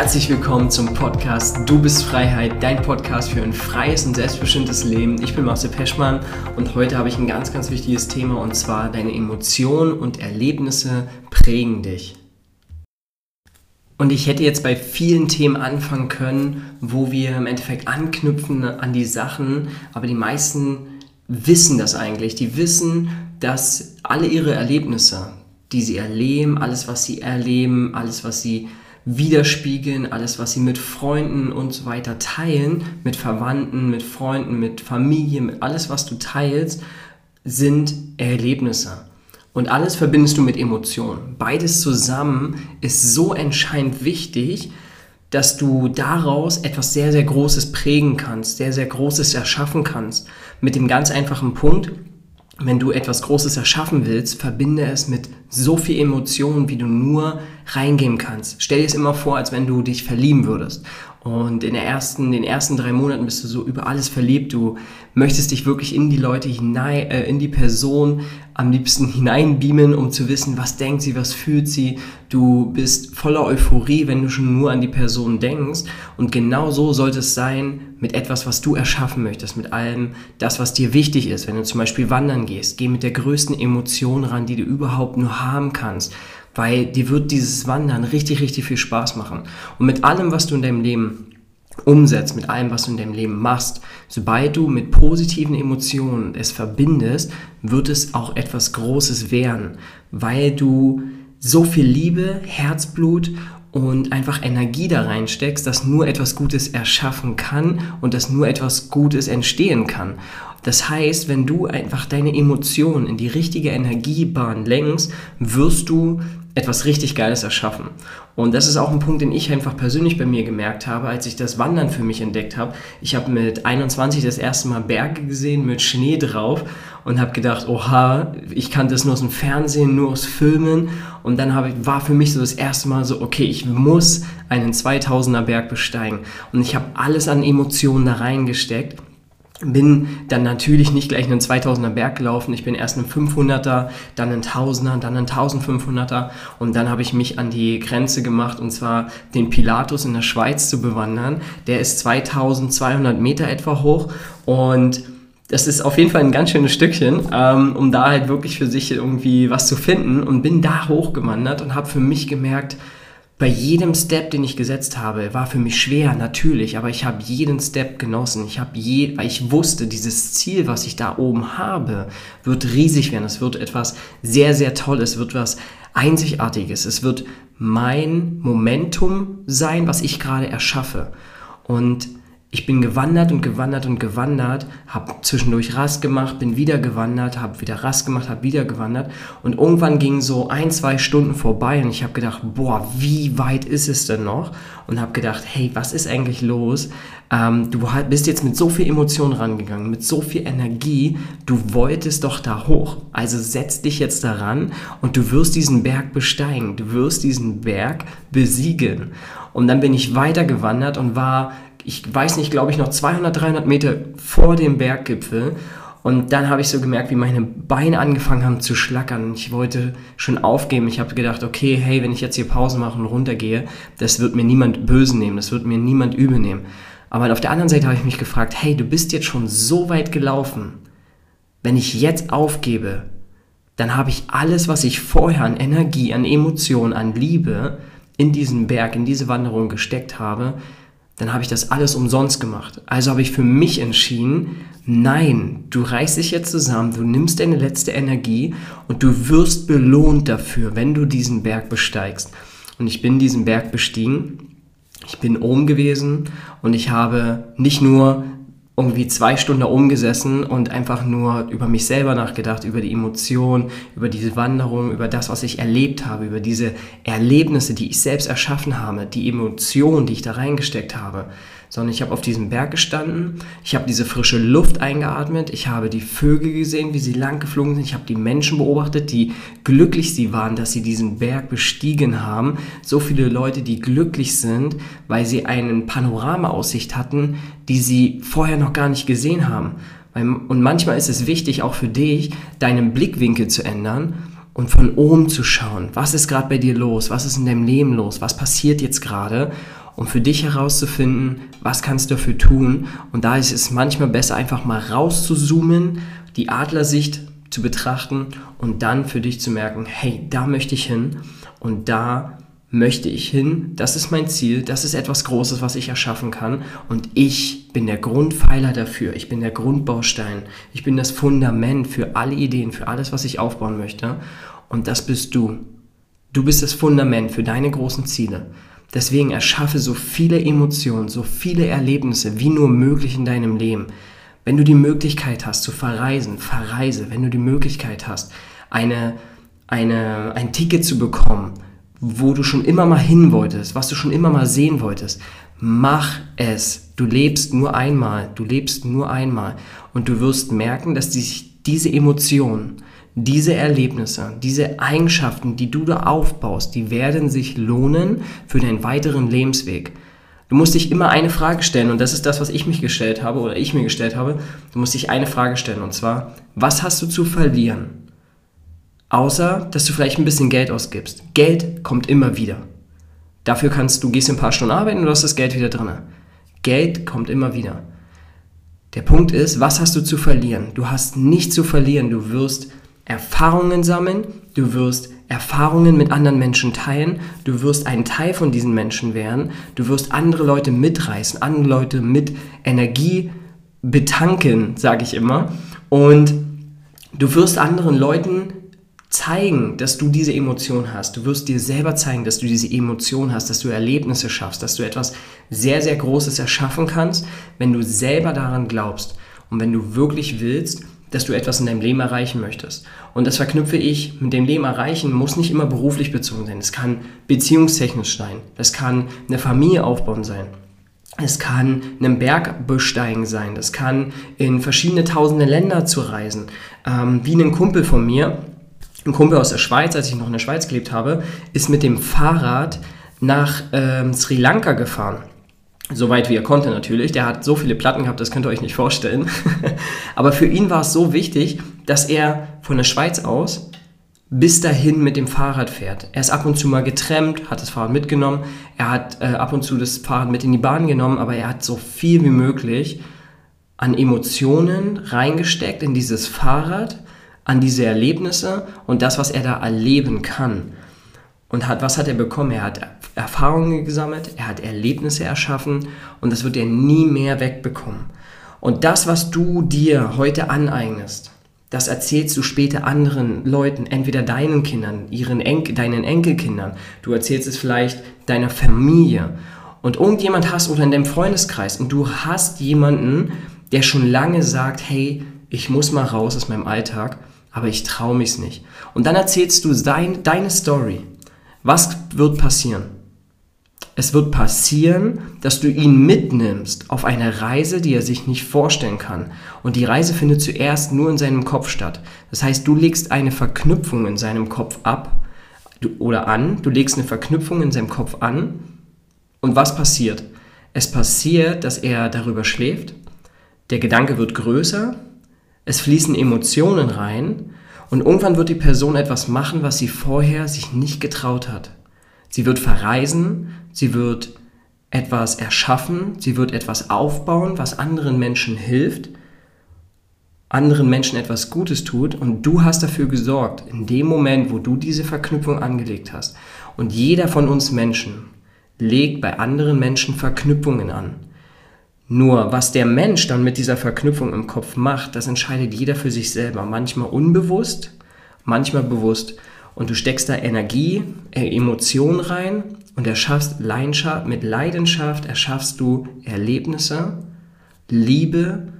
Herzlich willkommen zum Podcast Du bist Freiheit, dein Podcast für ein freies und selbstbestimmtes Leben. Ich bin Marcel Peschmann und heute habe ich ein ganz, ganz wichtiges Thema und zwar deine Emotionen und Erlebnisse prägen dich. Und ich hätte jetzt bei vielen Themen anfangen können, wo wir im Endeffekt anknüpfen an die Sachen, aber die meisten wissen das eigentlich. Die wissen, dass alle ihre Erlebnisse, die sie erleben, alles, was sie erleben, alles, was sie widerspiegeln, alles, was sie mit Freunden und so weiter teilen, mit Verwandten, mit Freunden, mit Familie, mit alles, was du teilst, sind Erlebnisse. Und alles verbindest du mit Emotionen. Beides zusammen ist so entscheidend wichtig, dass du daraus etwas sehr, sehr Großes prägen kannst, sehr, sehr Großes erschaffen kannst. Mit dem ganz einfachen Punkt, wenn du etwas Großes erschaffen willst, verbinde es mit so viel Emotionen, wie du nur reingeben kannst. Stell dir es immer vor, als wenn du dich verlieben würdest. Und in der ersten, den ersten drei Monaten bist du so über alles verliebt. Du möchtest dich wirklich in die Leute hinein, äh, in die Person am liebsten hineinbeamen, um zu wissen, was denkt sie, was fühlt sie. Du bist voller Euphorie, wenn du schon nur an die Person denkst. Und genau so sollte es sein mit etwas, was du erschaffen möchtest, mit allem das, was dir wichtig ist. Wenn du zum Beispiel wandern gehst, geh mit der größten Emotion ran, die du überhaupt nur haben kannst weil dir wird dieses Wandern richtig, richtig viel Spaß machen. Und mit allem, was du in deinem Leben umsetzt, mit allem, was du in deinem Leben machst, sobald du mit positiven Emotionen es verbindest, wird es auch etwas Großes werden, weil du so viel Liebe, Herzblut und einfach Energie da reinsteckst, dass nur etwas Gutes erschaffen kann und dass nur etwas Gutes entstehen kann. Das heißt, wenn du einfach deine Emotionen in die richtige Energiebahn lenkst, wirst du etwas richtig Geiles erschaffen. Und das ist auch ein Punkt, den ich einfach persönlich bei mir gemerkt habe, als ich das Wandern für mich entdeckt habe. Ich habe mit 21 das erste Mal Berge gesehen mit Schnee drauf und habe gedacht, oha, ich kannte das nur aus dem Fernsehen, nur aus Filmen. Und dann habe, war für mich so das erste Mal so, okay, ich muss einen 2000er Berg besteigen. Und ich habe alles an Emotionen da reingesteckt bin dann natürlich nicht gleich einen 2000er Berg gelaufen. Ich bin erst einen 500er, dann einen 1000er, dann einen 1500er und dann habe ich mich an die Grenze gemacht und zwar den Pilatus in der Schweiz zu bewandern. Der ist 2200 Meter etwa hoch und das ist auf jeden Fall ein ganz schönes Stückchen, ähm, um da halt wirklich für sich irgendwie was zu finden und bin da hochgewandert und habe für mich gemerkt, bei jedem Step, den ich gesetzt habe, war für mich schwer, natürlich, aber ich habe jeden Step genossen. Ich habe je, weil ich wusste, dieses Ziel, was ich da oben habe, wird riesig werden. Es wird etwas sehr, sehr Tolles, es wird was Einzigartiges. Es wird mein Momentum sein, was ich gerade erschaffe. Und ich bin gewandert und gewandert und gewandert, habe zwischendurch Rast gemacht, bin wieder gewandert, habe wieder Rast gemacht, habe wieder gewandert und irgendwann gingen so ein, zwei Stunden vorbei und ich habe gedacht, boah, wie weit ist es denn noch? Und habe gedacht, hey, was ist eigentlich los? Ähm, du bist jetzt mit so viel Emotion rangegangen, mit so viel Energie, du wolltest doch da hoch. Also setz dich jetzt daran und du wirst diesen Berg besteigen, du wirst diesen Berg besiegen. Und dann bin ich weiter gewandert und war ich weiß nicht, glaube ich, noch 200, 300 Meter vor dem Berggipfel. Und dann habe ich so gemerkt, wie meine Beine angefangen haben zu schlackern. Ich wollte schon aufgeben. Ich habe gedacht, okay, hey, wenn ich jetzt hier Pause mache und runtergehe, das wird mir niemand böse nehmen, das wird mir niemand übel nehmen. Aber auf der anderen Seite habe ich mich gefragt, hey, du bist jetzt schon so weit gelaufen. Wenn ich jetzt aufgebe, dann habe ich alles, was ich vorher an Energie, an Emotionen, an Liebe in diesen Berg, in diese Wanderung gesteckt habe, dann habe ich das alles umsonst gemacht. Also habe ich für mich entschieden, nein, du reißt dich jetzt zusammen, du nimmst deine letzte Energie und du wirst belohnt dafür, wenn du diesen Berg besteigst. Und ich bin diesen Berg bestiegen. Ich bin oben gewesen und ich habe nicht nur irgendwie zwei Stunden da umgesessen und einfach nur über mich selber nachgedacht, über die Emotionen, über diese Wanderung, über das, was ich erlebt habe, über diese Erlebnisse, die ich selbst erschaffen habe, die Emotionen, die ich da reingesteckt habe, sondern ich habe auf diesem Berg gestanden, ich habe diese frische Luft eingeatmet, ich habe die Vögel gesehen, wie sie lang geflogen sind, ich habe die Menschen beobachtet, die glücklich sie waren, dass sie diesen Berg bestiegen haben, so viele Leute, die glücklich sind, weil sie einen Panoramaaussicht hatten, die sie vorher noch gar nicht gesehen haben. Und manchmal ist es wichtig, auch für dich, deinen Blickwinkel zu ändern und von oben zu schauen, was ist gerade bei dir los, was ist in deinem Leben los, was passiert jetzt gerade um für dich herauszufinden, was kannst du dafür tun. Und da ist es manchmal besser, einfach mal rauszuzoomen, die Adlersicht zu betrachten und dann für dich zu merken, hey, da möchte ich hin und da möchte ich hin, das ist mein Ziel, das ist etwas Großes, was ich erschaffen kann und ich bin der Grundpfeiler dafür, ich bin der Grundbaustein, ich bin das Fundament für alle Ideen, für alles, was ich aufbauen möchte und das bist du. Du bist das Fundament für deine großen Ziele. Deswegen erschaffe so viele Emotionen, so viele Erlebnisse wie nur möglich in deinem Leben. Wenn du die Möglichkeit hast zu verreisen, verreise. Wenn du die Möglichkeit hast, eine, eine, ein Ticket zu bekommen, wo du schon immer mal hin wolltest, was du schon immer mal sehen wolltest, mach es. Du lebst nur einmal, du lebst nur einmal und du wirst merken, dass sich diese Emotionen, diese Erlebnisse, diese Eigenschaften, die du da aufbaust, die werden sich lohnen für deinen weiteren Lebensweg. Du musst dich immer eine Frage stellen und das ist das, was ich mich gestellt habe oder ich mir gestellt habe. Du musst dich eine Frage stellen und zwar, was hast du zu verlieren? Außer, dass du vielleicht ein bisschen Geld ausgibst. Geld kommt immer wieder. Dafür kannst du, gehst ein paar Stunden arbeiten und du hast das Geld wieder drin. Geld kommt immer wieder. Der Punkt ist, was hast du zu verlieren? Du hast nichts zu verlieren. Du wirst Erfahrungen sammeln, du wirst Erfahrungen mit anderen Menschen teilen, du wirst ein Teil von diesen Menschen werden, du wirst andere Leute mitreißen, andere Leute mit Energie betanken, sage ich immer. Und du wirst anderen Leuten zeigen, dass du diese Emotion hast. Du wirst dir selber zeigen, dass du diese Emotion hast, dass du Erlebnisse schaffst, dass du etwas sehr, sehr Großes erschaffen kannst, wenn du selber daran glaubst und wenn du wirklich willst, dass du etwas in deinem Leben erreichen möchtest. Und das verknüpfe ich mit dem Leben erreichen, muss nicht immer beruflich bezogen sein. Es kann beziehungstechnisch sein. Es kann eine Familie aufbauen sein. Es kann einen Berg besteigen sein. Das kann in verschiedene tausende Länder zu reisen. Ähm, wie ein Kumpel von mir, ein Kumpel aus der Schweiz, als ich noch in der Schweiz gelebt habe, ist mit dem Fahrrad nach ähm, Sri Lanka gefahren. Soweit wie er konnte natürlich. Der hat so viele Platten gehabt, das könnt ihr euch nicht vorstellen. Aber für ihn war es so wichtig, dass er von der Schweiz aus bis dahin mit dem Fahrrad fährt. Er ist ab und zu mal getrennt, hat das Fahrrad mitgenommen. Er hat äh, ab und zu das Fahrrad mit in die Bahn genommen, aber er hat so viel wie möglich an Emotionen reingesteckt in dieses Fahrrad an diese Erlebnisse und das, was er da erleben kann. Und hat, was hat er bekommen? Er hat Erfahrungen gesammelt, er hat Erlebnisse erschaffen und das wird er nie mehr wegbekommen. Und das, was du dir heute aneignest, das erzählst du später anderen Leuten, entweder deinen Kindern, ihren Enkel, deinen Enkelkindern. Du erzählst es vielleicht deiner Familie. Und irgendjemand hast oder in deinem Freundeskreis und du hast jemanden, der schon lange sagt, hey, ich muss mal raus aus meinem Alltag aber ich traue mich nicht. Und dann erzählst du dein, deine Story. Was wird passieren? Es wird passieren, dass du ihn mitnimmst auf eine Reise, die er sich nicht vorstellen kann. Und die Reise findet zuerst nur in seinem Kopf statt. Das heißt, du legst eine Verknüpfung in seinem Kopf ab oder an. Du legst eine Verknüpfung in seinem Kopf an. Und was passiert? Es passiert, dass er darüber schläft. Der Gedanke wird größer es fließen Emotionen rein und irgendwann wird die Person etwas machen, was sie vorher sich nicht getraut hat. Sie wird verreisen, sie wird etwas erschaffen, sie wird etwas aufbauen, was anderen Menschen hilft, anderen Menschen etwas Gutes tut und du hast dafür gesorgt, in dem Moment, wo du diese Verknüpfung angelegt hast. Und jeder von uns Menschen legt bei anderen Menschen Verknüpfungen an. Nur was der Mensch dann mit dieser Verknüpfung im Kopf macht, das entscheidet jeder für sich selber. Manchmal unbewusst, manchmal bewusst. Und du steckst da Energie, äh, Emotionen rein und erschaffst Leidenschaft, mit Leidenschaft erschaffst du Erlebnisse, Liebe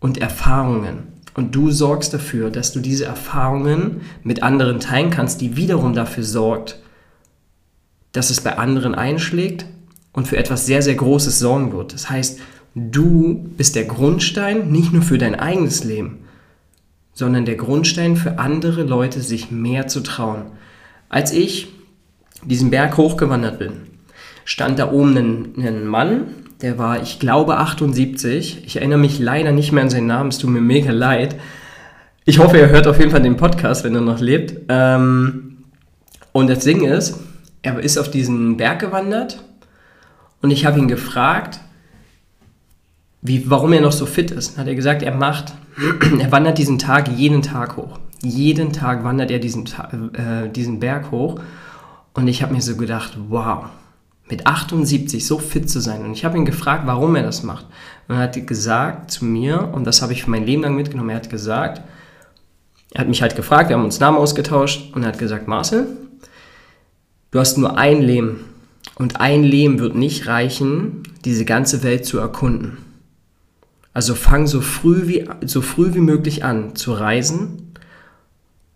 und Erfahrungen. Und du sorgst dafür, dass du diese Erfahrungen mit anderen teilen kannst, die wiederum dafür sorgt, dass es bei anderen einschlägt und für etwas sehr, sehr Großes sorgen wird. Das heißt, du bist der Grundstein nicht nur für dein eigenes Leben, sondern der Grundstein für andere Leute, sich mehr zu trauen. Als ich diesen Berg hochgewandert bin, stand da oben ein, ein Mann, der war, ich glaube, 78. Ich erinnere mich leider nicht mehr an seinen Namen, es tut mir mega leid. Ich hoffe, er hört auf jeden Fall den Podcast, wenn er noch lebt. Ähm, und das Ding ist, er ist auf diesen Berg gewandert Und ich habe ihn gefragt, wie, warum er noch so fit ist. Dann hat er gesagt, er macht, er wandert diesen Tag jeden Tag hoch. Jeden Tag wandert er diesen, äh, diesen Berg hoch. Und ich habe mir so gedacht, wow, mit 78 so fit zu sein. Und ich habe ihn gefragt, warum er das macht. Und er hat gesagt zu mir, und das habe ich für mein Leben lang mitgenommen, er hat gesagt, er hat mich halt gefragt, wir haben uns Namen ausgetauscht und er hat gesagt, Marcel, du hast nur ein Leben. Und ein Leben wird nicht reichen, diese ganze Welt zu erkunden. Also fang so früh wie, so früh wie möglich an zu reisen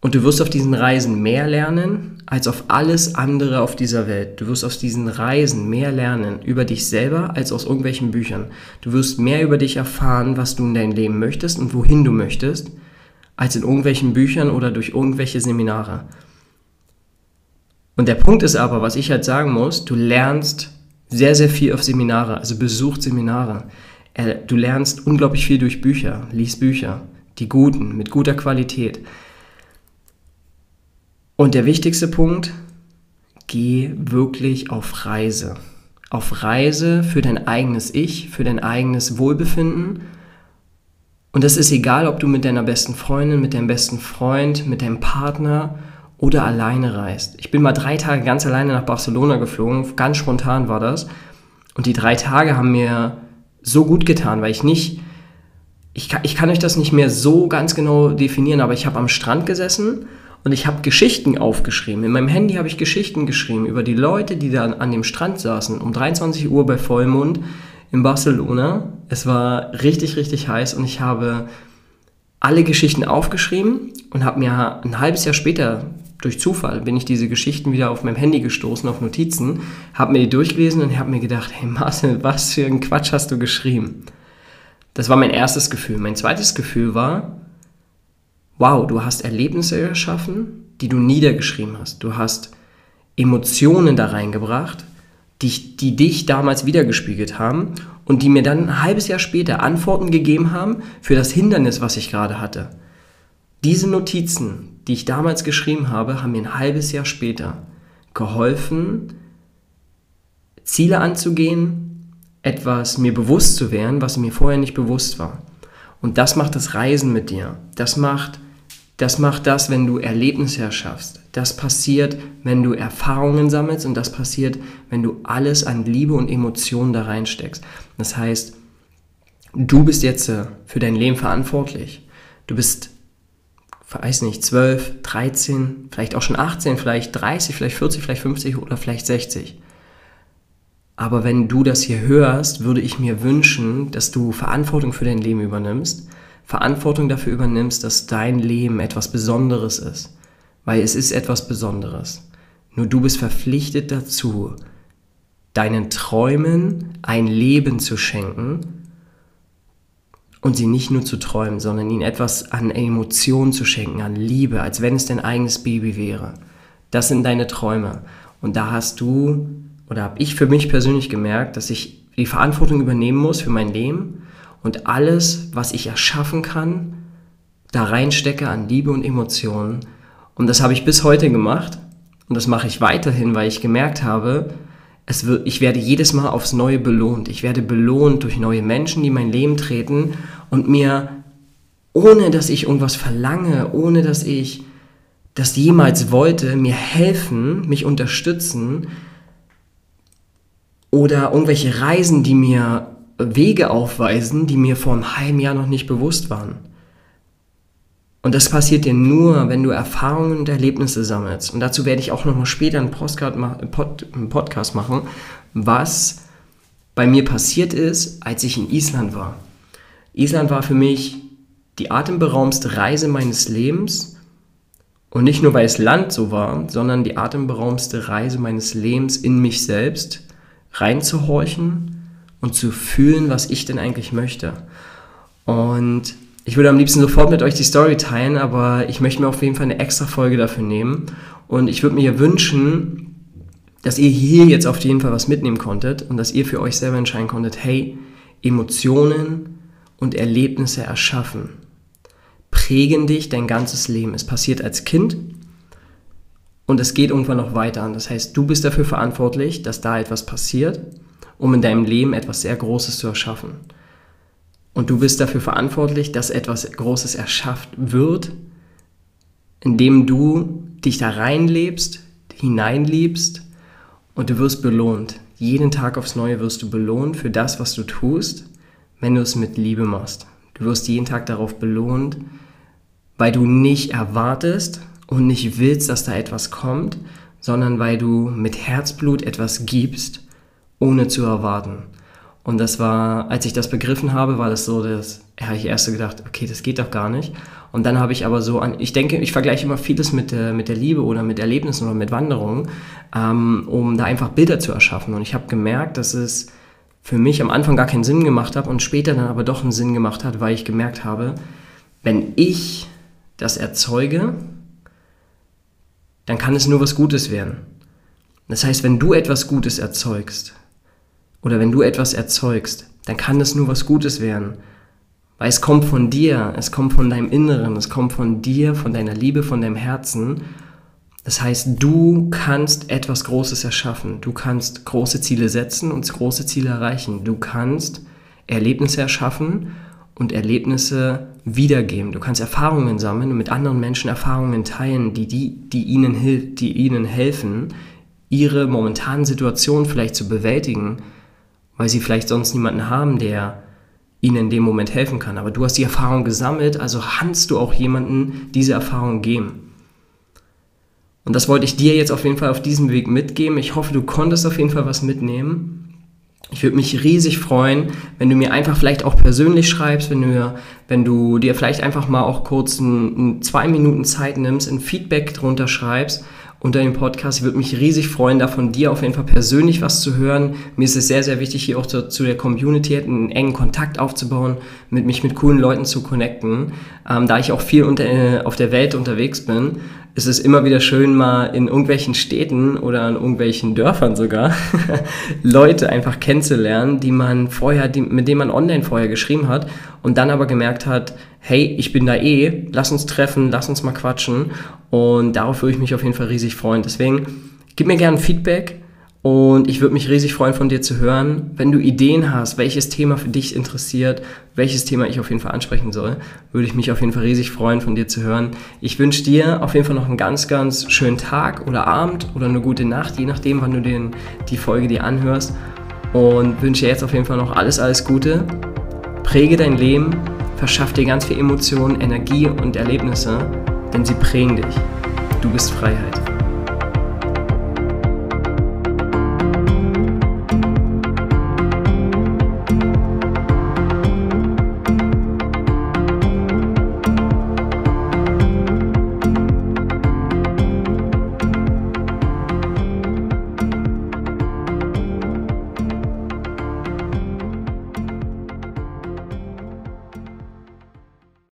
und du wirst auf diesen Reisen mehr lernen als auf alles andere auf dieser Welt. Du wirst aus diesen Reisen mehr lernen über dich selber als aus irgendwelchen Büchern. Du wirst mehr über dich erfahren, was du in deinem Leben möchtest und wohin du möchtest, als in irgendwelchen Büchern oder durch irgendwelche Seminare. Und der Punkt ist aber, was ich halt sagen muss, du lernst sehr, sehr viel auf Seminare, also besucht Seminare. Du lernst unglaublich viel durch Bücher, liest Bücher, die guten, mit guter Qualität. Und der wichtigste Punkt, geh wirklich auf Reise. Auf Reise für dein eigenes Ich, für dein eigenes Wohlbefinden. Und das ist egal, ob du mit deiner besten Freundin, mit deinem besten Freund, mit deinem Partner oder alleine reist. Ich bin mal drei Tage ganz alleine nach Barcelona geflogen, ganz spontan war das. Und die drei Tage haben mir so gut getan, weil ich nicht, ich kann, ich kann euch das nicht mehr so ganz genau definieren, aber ich habe am Strand gesessen und ich habe Geschichten aufgeschrieben. In meinem Handy habe ich Geschichten geschrieben über die Leute, die da an dem Strand saßen, um 23 Uhr bei Vollmond in Barcelona. Es war richtig, richtig heiß und ich habe alle Geschichten aufgeschrieben und habe mir ein halbes Jahr später durch Zufall bin ich diese Geschichten wieder auf meinem Handy gestoßen, auf Notizen, habe mir die durchgelesen und habe mir gedacht, hey Marcel, was für ein Quatsch hast du geschrieben? Das war mein erstes Gefühl. Mein zweites Gefühl war, wow, du hast Erlebnisse geschaffen, die du niedergeschrieben hast. Du hast Emotionen da reingebracht, die, die dich damals wiedergespiegelt haben und die mir dann ein halbes Jahr später Antworten gegeben haben für das Hindernis, was ich gerade hatte. Diese Notizen, die ich damals geschrieben habe, haben mir ein halbes Jahr später geholfen, Ziele anzugehen, etwas mir bewusst zu werden, was mir vorher nicht bewusst war. Und das macht das Reisen mit dir. Das macht, das macht das, wenn du Erlebnisse erschaffst. Das passiert, wenn du Erfahrungen sammelst und das passiert, wenn du alles an Liebe und Emotionen da reinsteckst. Das heißt, du bist jetzt äh, für dein Leben verantwortlich. Du bist weiß nicht, 12, 13, vielleicht auch schon 18, vielleicht 30, vielleicht 40, vielleicht 50 oder vielleicht 60. Aber wenn du das hier hörst, würde ich mir wünschen, dass du Verantwortung für dein Leben übernimmst, Verantwortung dafür übernimmst, dass dein Leben etwas Besonderes ist. Weil es ist etwas Besonderes. Nur du bist verpflichtet dazu, deinen Träumen ein Leben zu schenken, und sie nicht nur zu träumen, sondern ihnen etwas an Emotionen zu schenken, an Liebe, als wenn es dein eigenes Baby wäre. Das sind deine Träume. Und da hast du, oder habe ich für mich persönlich gemerkt, dass ich die Verantwortung übernehmen muss für mein Leben und alles, was ich erschaffen kann, da reinstecke an Liebe und Emotionen. Und das habe ich bis heute gemacht und das mache ich weiterhin, weil ich gemerkt habe, es wird, ich werde jedes Mal aufs Neue belohnt. Ich werde belohnt durch neue Menschen, die in mein Leben treten und mir, ohne dass ich irgendwas verlange, ohne dass ich das jemals wollte, mir helfen, mich unterstützen oder irgendwelche Reisen, die mir Wege aufweisen, die mir vor einem halben Jahr noch nicht bewusst waren. Und das passiert dir nur, wenn du Erfahrungen und Erlebnisse sammelst. Und dazu werde ich auch nochmal später einen, Podcast machen, was bei mir passiert ist, als ich in Island war. Island war für mich die atemberaubendste Reise meines Lebens. Und nicht nur, weil es Land so war, sondern die atemberaubendste Reise meines Lebens in mich selbst, reinzuhorchen und zu fühlen, was ich denn eigentlich möchte. Und ich würde am liebsten sofort mit euch die Story teilen, aber ich möchte mir auf jeden Fall eine extra Folge dafür nehmen. Und ich würde mir wünschen, dass ihr hier jetzt auf jeden Fall was mitnehmen konntet und dass ihr für euch selber entscheiden konntet, hey, Emotionen und Erlebnisse erschaffen prägen dich dein ganzes Leben. Es passiert als Kind und es geht irgendwann noch weiter an. Das heißt, du bist dafür verantwortlich, dass da etwas passiert um in deinem Leben etwas sehr Großes zu erschaffen. Und du bist dafür verantwortlich, dass etwas Großes erschafft wird, indem du dich da reinlebst, hineinliebst und du wirst belohnt. Jeden Tag aufs Neue wirst du belohnt für das, was du tust, wenn du es mit Liebe machst. Du wirst jeden Tag darauf belohnt, weil du nicht erwartest und nicht willst, dass da etwas kommt, sondern weil du mit Herzblut etwas gibst, ohne zu erwarten. Und das war, als ich das begriffen habe, war das so, dass ja, ich erst so gedacht, okay, das geht doch gar nicht. Und dann habe ich aber so an, ich denke, ich vergleiche immer vieles mit der, mit der Liebe oder mit Erlebnissen oder mit Wanderungen, ähm, um da einfach Bilder zu erschaffen. Und ich habe gemerkt, dass es für mich am Anfang gar keinen Sinn gemacht hat und später dann aber doch einen Sinn gemacht hat, weil ich gemerkt habe, wenn ich das erzeuge, dann kann es nur was Gutes werden. Das heißt, wenn du etwas Gutes erzeugst oder wenn du etwas erzeugst, dann kann es nur was Gutes werden. Weil es kommt von dir, es kommt von deinem Inneren, es kommt von dir, von deiner Liebe, von deinem Herzen. Das heißt, du kannst etwas Großes erschaffen. Du kannst große Ziele setzen und große Ziele erreichen. Du kannst Erlebnisse erschaffen und Erlebnisse wiedergeben. Du kannst Erfahrungen sammeln und mit anderen Menschen Erfahrungen teilen, die, die, die, ihnen, die ihnen helfen, ihre momentanen Situation vielleicht zu bewältigen, weil sie vielleicht sonst niemanden haben, der ihnen in dem Moment helfen kann. Aber du hast die Erfahrung gesammelt, also kannst du auch jemanden diese Erfahrung geben. Und das wollte ich dir jetzt auf jeden Fall auf diesem Weg mitgeben. Ich hoffe, du konntest auf jeden Fall was mitnehmen. Ich würde mich riesig freuen, wenn du mir einfach vielleicht auch persönlich schreibst, wenn du, wenn du dir vielleicht einfach mal auch kurz ein, ein zwei Minuten Zeit nimmst, ein Feedback drunter schreibst unter dem Podcast. Ich würde mich riesig freuen, da von dir auf jeden Fall persönlich was zu hören. Mir ist es sehr, sehr wichtig, hier auch zu, zu der Community einen engen Kontakt aufzubauen, mit mich mit coolen Leuten zu connecten. Ähm, da ich auch viel unter, äh, auf der Welt unterwegs bin, ist es immer wieder schön, mal in irgendwelchen Städten oder in irgendwelchen Dörfern sogar Leute einfach kennenzulernen, die man vorher, die, mit denen man online vorher geschrieben hat und dann aber gemerkt hat, hey, ich bin da eh, lass uns treffen, lass uns mal quatschen und darauf würde ich mich auf jeden Fall riesig freuen. Deswegen gib mir gerne Feedback und ich würde mich riesig freuen, von dir zu hören. Wenn du Ideen hast, welches Thema für dich interessiert, welches Thema ich auf jeden Fall ansprechen soll, würde ich mich auf jeden Fall riesig freuen, von dir zu hören. Ich wünsche dir auf jeden Fall noch einen ganz, ganz schönen Tag oder Abend oder eine gute Nacht, je nachdem, wann du den, die Folge dir anhörst. Und wünsche jetzt auf jeden Fall noch alles, alles Gute. Präge dein Leben, verschaff dir ganz viel Emotionen, Energie und Erlebnisse, denn sie prägen dich. Du bist Freiheit.